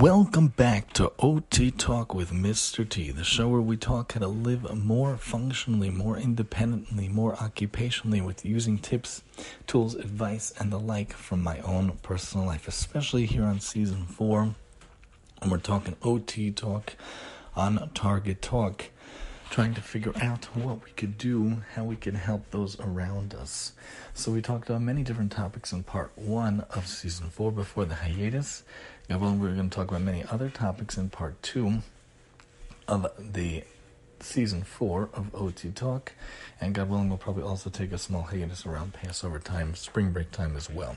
Welcome back to OT Talk with Mr. T, the show where we talk how to live more functionally, more independently, more occupationally with using tips, tools, advice, and the like from my own personal life, especially here on season four. And we're talking OT Talk on Target Talk trying to figure out what we could do, how we can help those around us. So we talked about many different topics in part one of season four before the hiatus. And well, we're going to talk about many other topics in part two of the season four of OT Talk, and God willing, we'll probably also take a small hiatus around Passover time, spring break time as well.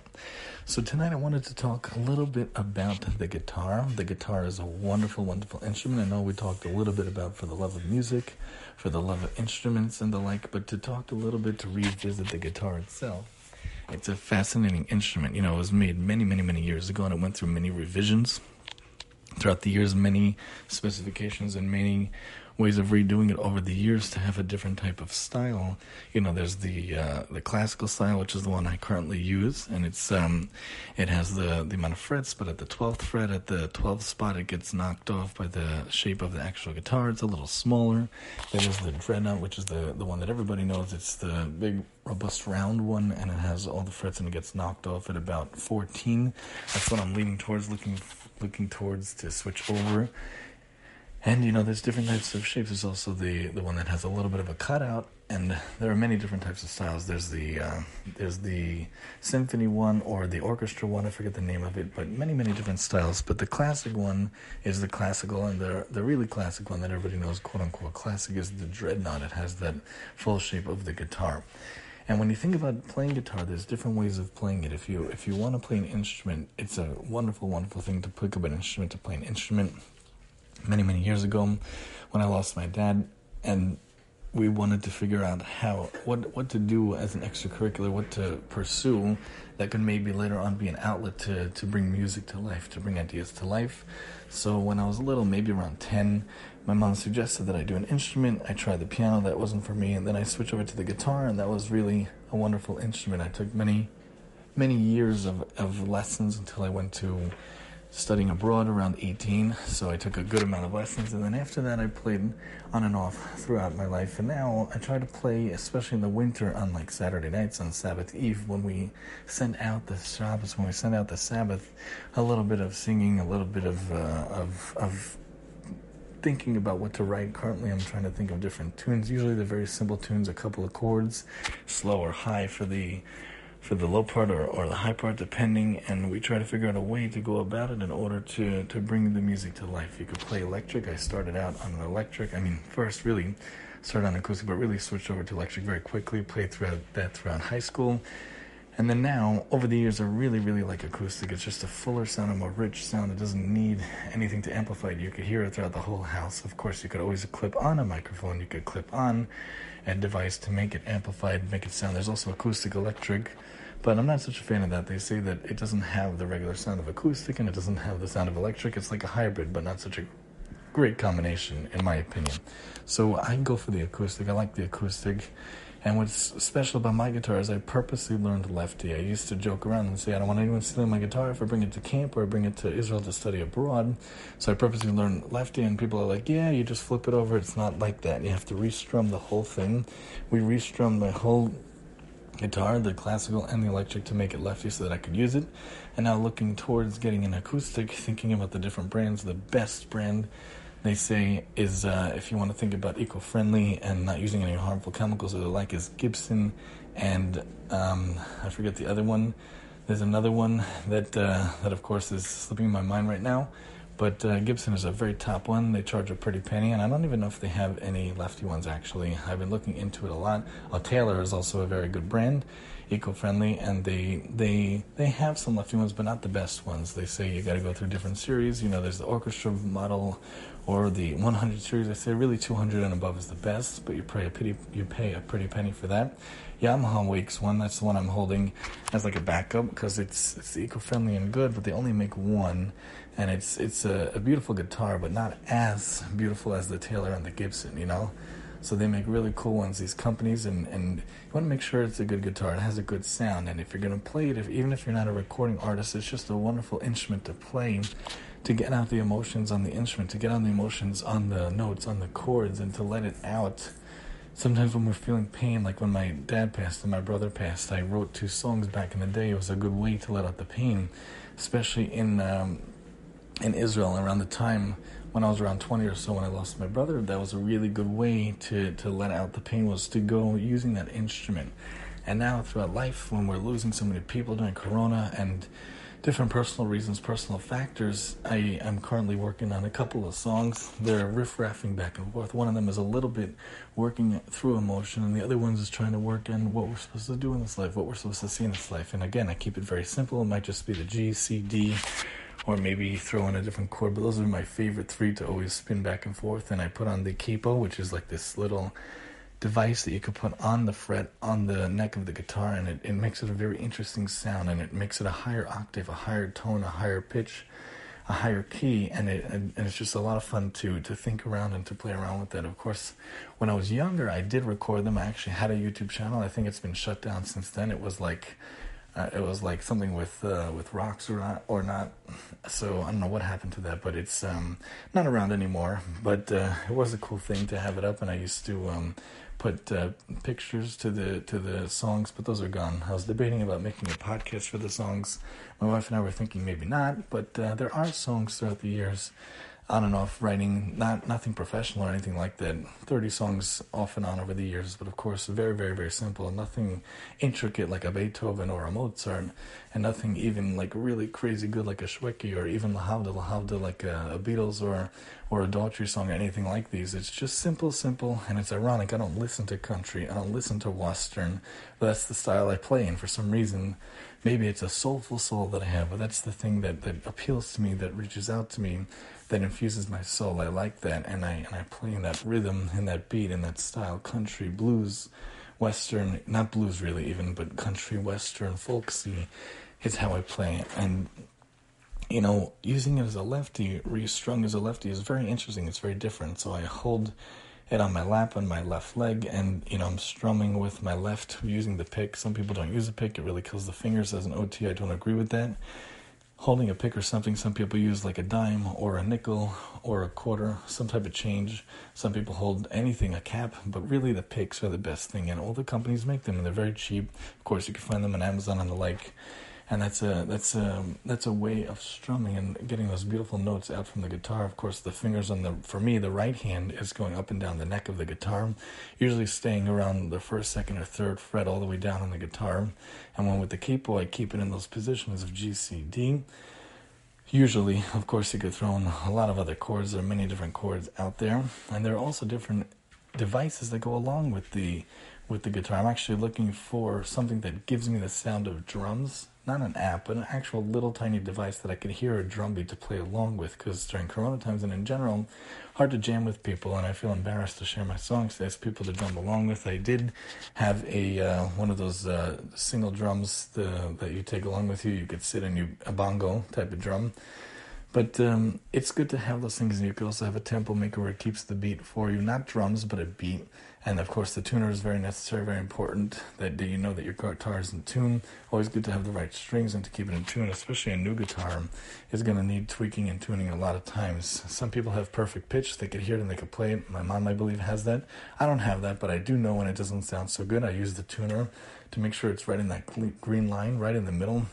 So tonight, I wanted to talk a little bit about the guitar. The guitar is a wonderful, wonderful instrument. I know we talked a little bit about for the love of music, for the love of instruments and the like, but to talk a little bit to revisit the guitar itself. It's a fascinating instrument. You know, it was made many, many, many years ago, and it went through many revisions throughout the years, many specifications and many ways of redoing it over the years to have a different type of style. You know, there's the uh, the classical style, which is the one I currently use, and it's um, it has the the amount of frets, but at the twelfth fret, at the twelfth spot, it gets knocked off by the shape of the actual guitar. It's a little smaller. Then there's the dreadnought, which is the the one that everybody knows. It's the big robust round one, and it has all the frets, and it gets knocked off at about 14. That's what I'm leaning towards, looking looking towards to switch over and you know, there's different types of shapes. There's also the the one that has a little bit of a cutout, and there are many different types of styles. There's the uh, there's the symphony one or the orchestra one. I forget the name of it, but many many different styles. But the classic one is the classical, and the the really classic one that everybody knows, quote unquote classic, is the dreadnought. It has that full shape of the guitar. And when you think about playing guitar, there's different ways of playing it. If you if you want to play an instrument, it's a wonderful, wonderful thing to pick up an instrument to play an instrument many, many years ago when I lost my dad, and we wanted to figure out how what what to do as an extracurricular, what to pursue that could maybe later on be an outlet to to bring music to life, to bring ideas to life. So when I was little, maybe around ten, my mom suggested that I do an instrument. I tried the piano, that wasn't for me, and then I switched over to the guitar, and that was really a wonderful instrument. I took many many years of, of lessons until I went to studying abroad around 18, so I took a good amount of lessons, and then after that, I played on and off throughout my life. And now I try to play, especially in the winter, on like Saturday nights on Sabbath Eve when we send out the Shabbos, when we send out the Sabbath, a little bit of singing, a little bit of uh, of of thinking about what to write. Currently, I'm trying to think of different tunes. Usually, they're very simple tunes, a couple of chords, slow or high for the for the low part or, or the high part, depending, and we try to figure out a way to go about it in order to, to bring the music to life. You could play electric. I started out on an electric. I mean, first really started on acoustic, but really switched over to electric very quickly. Played throughout that throughout high school. And then now, over the years, I really, really like acoustic. It's just a fuller sound, a more rich sound. It doesn't need anything to amplify it. You could hear it throughout the whole house. Of course, you could always clip on a microphone. You could clip on a device to make it amplified, make it sound. There's also acoustic electric but I'm not such a fan of that. They say that it doesn't have the regular sound of acoustic and it doesn't have the sound of electric. It's like a hybrid, but not such a great combination, in my opinion. So I go for the acoustic. I like the acoustic. And what's special about my guitar is I purposely learned lefty. I used to joke around and say, I don't want anyone stealing my guitar if I bring it to camp or I bring it to Israel to study abroad. So I purposely learned lefty, and people are like, yeah, you just flip it over. It's not like that. You have to restrum the whole thing. We restrummed my whole guitar, the classical and the electric, to make it lefty so that I could use it. And now looking towards getting an acoustic, thinking about the different brands, the best brand they say is uh, if you want to think about eco-friendly and not using any harmful chemicals or the like is Gibson and um, I forget the other one. There's another one that uh, that of course is slipping my mind right now. But uh, Gibson is a very top one. They charge a pretty penny, and I don't even know if they have any lefty ones actually. I've been looking into it a lot. Uh, Taylor is also a very good brand, eco-friendly, and they they they have some lefty ones, but not the best ones. They say you got to go through different series. You know, there's the orchestra model or the 100 series. I say really 200 and above is the best, but you pay a pretty you pay a pretty penny for that. Yamaha Wakes one. That's the one I'm holding as like a backup because it's it's eco-friendly and good, but they only make one and it's it's a, a, beautiful guitar, but not as beautiful as the Taylor and the Gibson, you know. So they make really cool ones, these companies, and, and you want to make sure it's a good guitar. It has a good sound, and if you're gonna play it, if, even if you're not a recording artist, it's just a wonderful instrument to play to get out the emotions on the instrument, to get out the emotions on the notes, on the chords, and to let it out. Sometimes when we're feeling pain, like when my dad passed and my brother passed, I wrote two songs back in the day. It was a good way to let out the pain, especially in um, in Israel around the time when I was around 20 or so when I lost my brother. That was a really good way to to let out the pain was to go using that instrument. And now throughout life, when we're losing so many people during Corona and different personal reasons, personal factors, I am currently working on a couple of songs. They're riff raffing back and forth. One of them is a little bit working through emotion, and the other one is trying to work on what we're supposed to do in this life, what we're supposed to see in this life. And again, I keep it very simple. It might just be the G, C, D, or maybe throw in a different chord. But those are my favorite three to always spin back and forth. And I put on the capo, which is like this little device that you could put on the fret on the neck of the guitar and it, it makes it a very interesting sound and it makes it a higher octave a higher tone a higher pitch a higher key and it and, and, it's just a lot of fun to to think around and to play around with that. Of course when i was younger i did record them. I actually had a youtube channel. I think it's been shut down since then. It was like uh, it was like something with uh, with rocks or not or not. So I don't know what happened to that, but it's um, not around anymore. But uh, it was a cool thing to have it up, and I used to um, put uh, pictures to the to the songs, but those are gone. I was debating about making a podcast for the songs. My wife and I were thinking maybe not, but uh, there are songs throughout the years on and off writing, not nothing professional or anything like that. Thirty songs off and on over the years, but of course very, very, very simple. Nothing intricate like a Beethoven or a Mozart, and nothing even like really crazy good like a Shwekey or even Lahavda, Lahavda like a, a Beatles or or a Daughtry song or anything like these. It's just simple, simple, and it's ironic. I don't listen to country, I don't listen to Western, that's the style I play, and for some reason maybe it's a soulful soul that I have, but that's the thing that, that appeals to me, that reaches out to me that infuses my soul. I like that, and I and I play in that rhythm, in that beat, in that style, country, blues, western, not blues really even, but country, western, folksy, is how I play. And you know, using it as a lefty, restrung as a lefty, is very interesting. It's very different. So I hold it on my lap on my left leg, and you know I'm strumming with my left using the pick. Some people don't use a pick; it really kills the fingers. As an OT, I don't agree with that holding a pick or something. Some people use like a dime or a nickel or a quarter, some type of change. Some people hold anything, a cap, but really the picks are the best thing, and all the companies make them, and they're very cheap. Of course, you can find them on Amazon and the like and that's a that's a that's a way of strumming and getting those beautiful notes out from the guitar. Of course, the fingers on the for me the right hand is going up and down the neck of the guitar, usually staying around the first, second, or third fret all the way down on the guitar. And when with the capo, I keep it in those positions of G, C, D. Usually, of course, you could throw in a lot of other chords. There are many different chords out there, and there are also different devices that go along with the with the guitar. I'm actually looking for something that gives me the sound of drums not an app, but an actual little tiny device that I could hear a drum beat to play along with. Because during Corona times and in general, hard to jam with people, and I feel embarrassed to share my songs ask people to drum along with. I did have a uh, one of those uh, single drums the, that you take along with you. You could sit in you a bongo type of drum. But um, it's good to have those things, and you could also have a tempo maker where it keeps the beat for you. Not drums, but a beat and of course, the tuner is very necessary, very important that you know that your guitar is in tune. Always good to have the right strings and to keep it in tune, especially a new guitar is going to need tweaking and tuning a lot of times. Some people have perfect pitch, they could hear it and they could play it. My mom, I believe, has that. I don't have that, but I do know when it doesn't sound so good. I use the tuner to make sure it's right in that green line, right in the middle,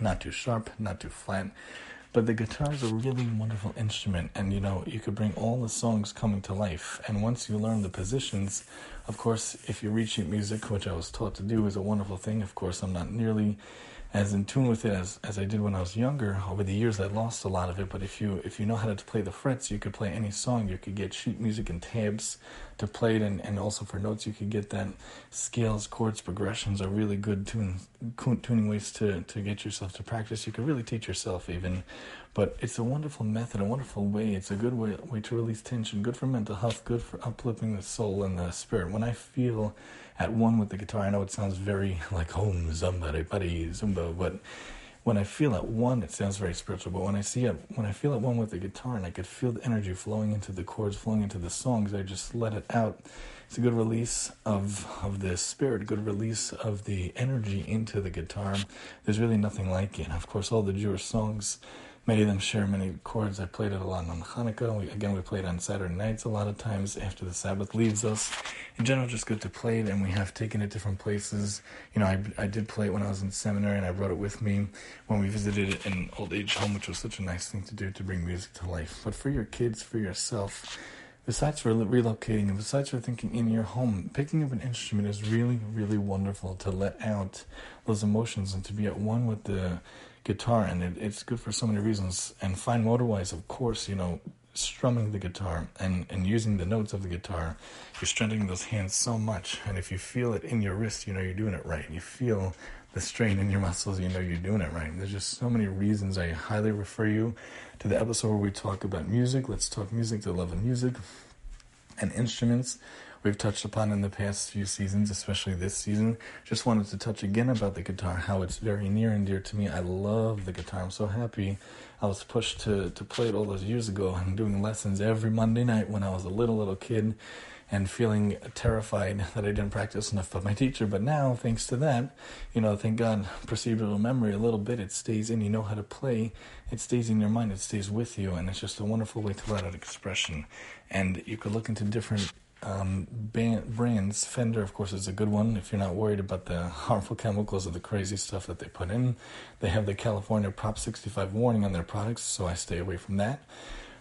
not too sharp, not too flat. But the guitar is a really wonderful instrument, and you know, you could bring all the songs coming to life. And once you learn the positions, of course, if you read sheet music, which I was taught to do, is a wonderful thing. Of course, I'm not nearly as in tune with it as, as I did when I was younger. Over the years, I lost a lot of it. But if you if you know how to play the frets, you could play any song. You could get sheet music and tabs to play it, and, and also for notes, you could get that. Scales, chords, progressions are really good tune, tuning ways to to get yourself to practice. You could really teach yourself even. But it's a wonderful method, a wonderful way. It's a good way, way to release tension, good for mental health, good for uplifting the soul and the spirit. When I feel at one with the guitar. I know it sounds very like home somebody buddy zumba, but when I feel at one, it sounds very spiritual. But when I see it, when I feel at one with the guitar, and I could feel the energy flowing into the chords, flowing into the songs, I just let it out. It's a good release of of the spirit, good release of the energy into the guitar. There's really nothing like it. Of course, all the Jewish songs Many of them share many chords. I played it a lot on Hanukkah. We, again, we played on Saturday nights a lot of times after the Sabbath leaves us. In general, just good to play it, and we have taken it different places. You know, I, I did play it when I was in seminary, and I brought it with me when we visited an old age home, which was such a nice thing to do to bring music to life. But for your kids, for yourself, besides relocating and besides for thinking in your home, picking up an instrument is really, really wonderful to let out those emotions and to be at one with the guitar. And it, it's good for so many reasons. And fine motor wise, of course, you know, strumming the guitar and, and using the notes of the guitar, you're strengthening those hands so much. And if you feel it in your wrist, you know you're doing it right. You feel the strain in your muscles, you know you're doing it right. There's just so many reasons I highly refer you to the episode where we talk about music. Let's talk music the love of music and instruments we've touched upon in the past few seasons, especially this season. Just wanted to touch again about the guitar, how it's very near and dear to me. I love the guitar. I'm so happy I was pushed to, to play it all those years ago and doing lessons every Monday night when I was a little, little kid and feeling terrified that I didn't practice enough with my teacher. But now, thanks to that, you know, thank God, perceivable memory a little bit, it stays in. You know how to play, it stays in your mind, it stays with you, and it's just a wonderful way to let out expression. And you could look into different um, band, brands. Fender, of course, is a good one if you're not worried about the harmful chemicals or the crazy stuff that they put in. They have the California Prop 65 warning on their products, so I stay away from that.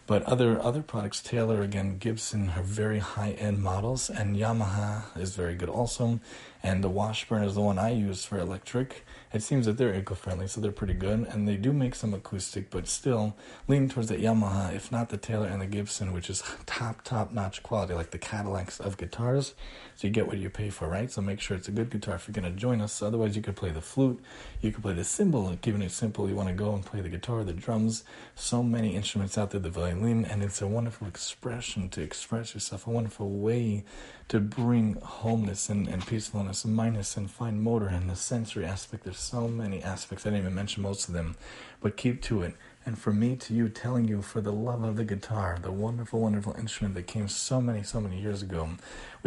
But other other products, Taylor again, Gibson are very high end models, and Yamaha is very good also. And the Washburn is the one I use for electric. It seems that they're eco friendly, so they're pretty good. And they do make some acoustic, but still lean towards the Yamaha, if not the Taylor and the Gibson, which is top top notch quality, like the Cadillacs of guitars. So you get what you pay for, right? So make sure it's a good guitar if you're going to join us. Otherwise, you could play the flute, you could play the cymbal. Keeping it simple, you want to go and play the guitar, the drums. So many instruments out there, the violin, and it's a wonderful expression to express yourself, a wonderful way to bring homeness and, and peacefulness and mindness and fine motor and the sensory aspect. There's so many aspects. I didn't even mention most of them, but keep to it and for me to you telling you for the love of the guitar, the wonderful, wonderful instrument that came so many, so many years ago.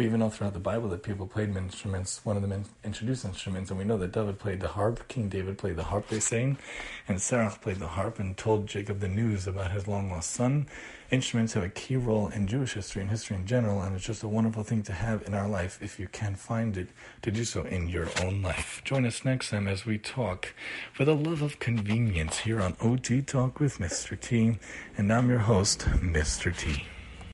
We even know throughout the Bible that people played instruments. One of them introduced instruments, and we know that David played the harp. King David played the harp, they say, and Serach played the harp and told Jacob the news about his long lost son. Instruments have a key role in Jewish history and history in general, and it's just a wonderful thing to have in our life if you can find it to do so in your own life. Join us next time as we talk for the love of convenience here on OT Talk with Mr. T, and I'm your host, Mr. T.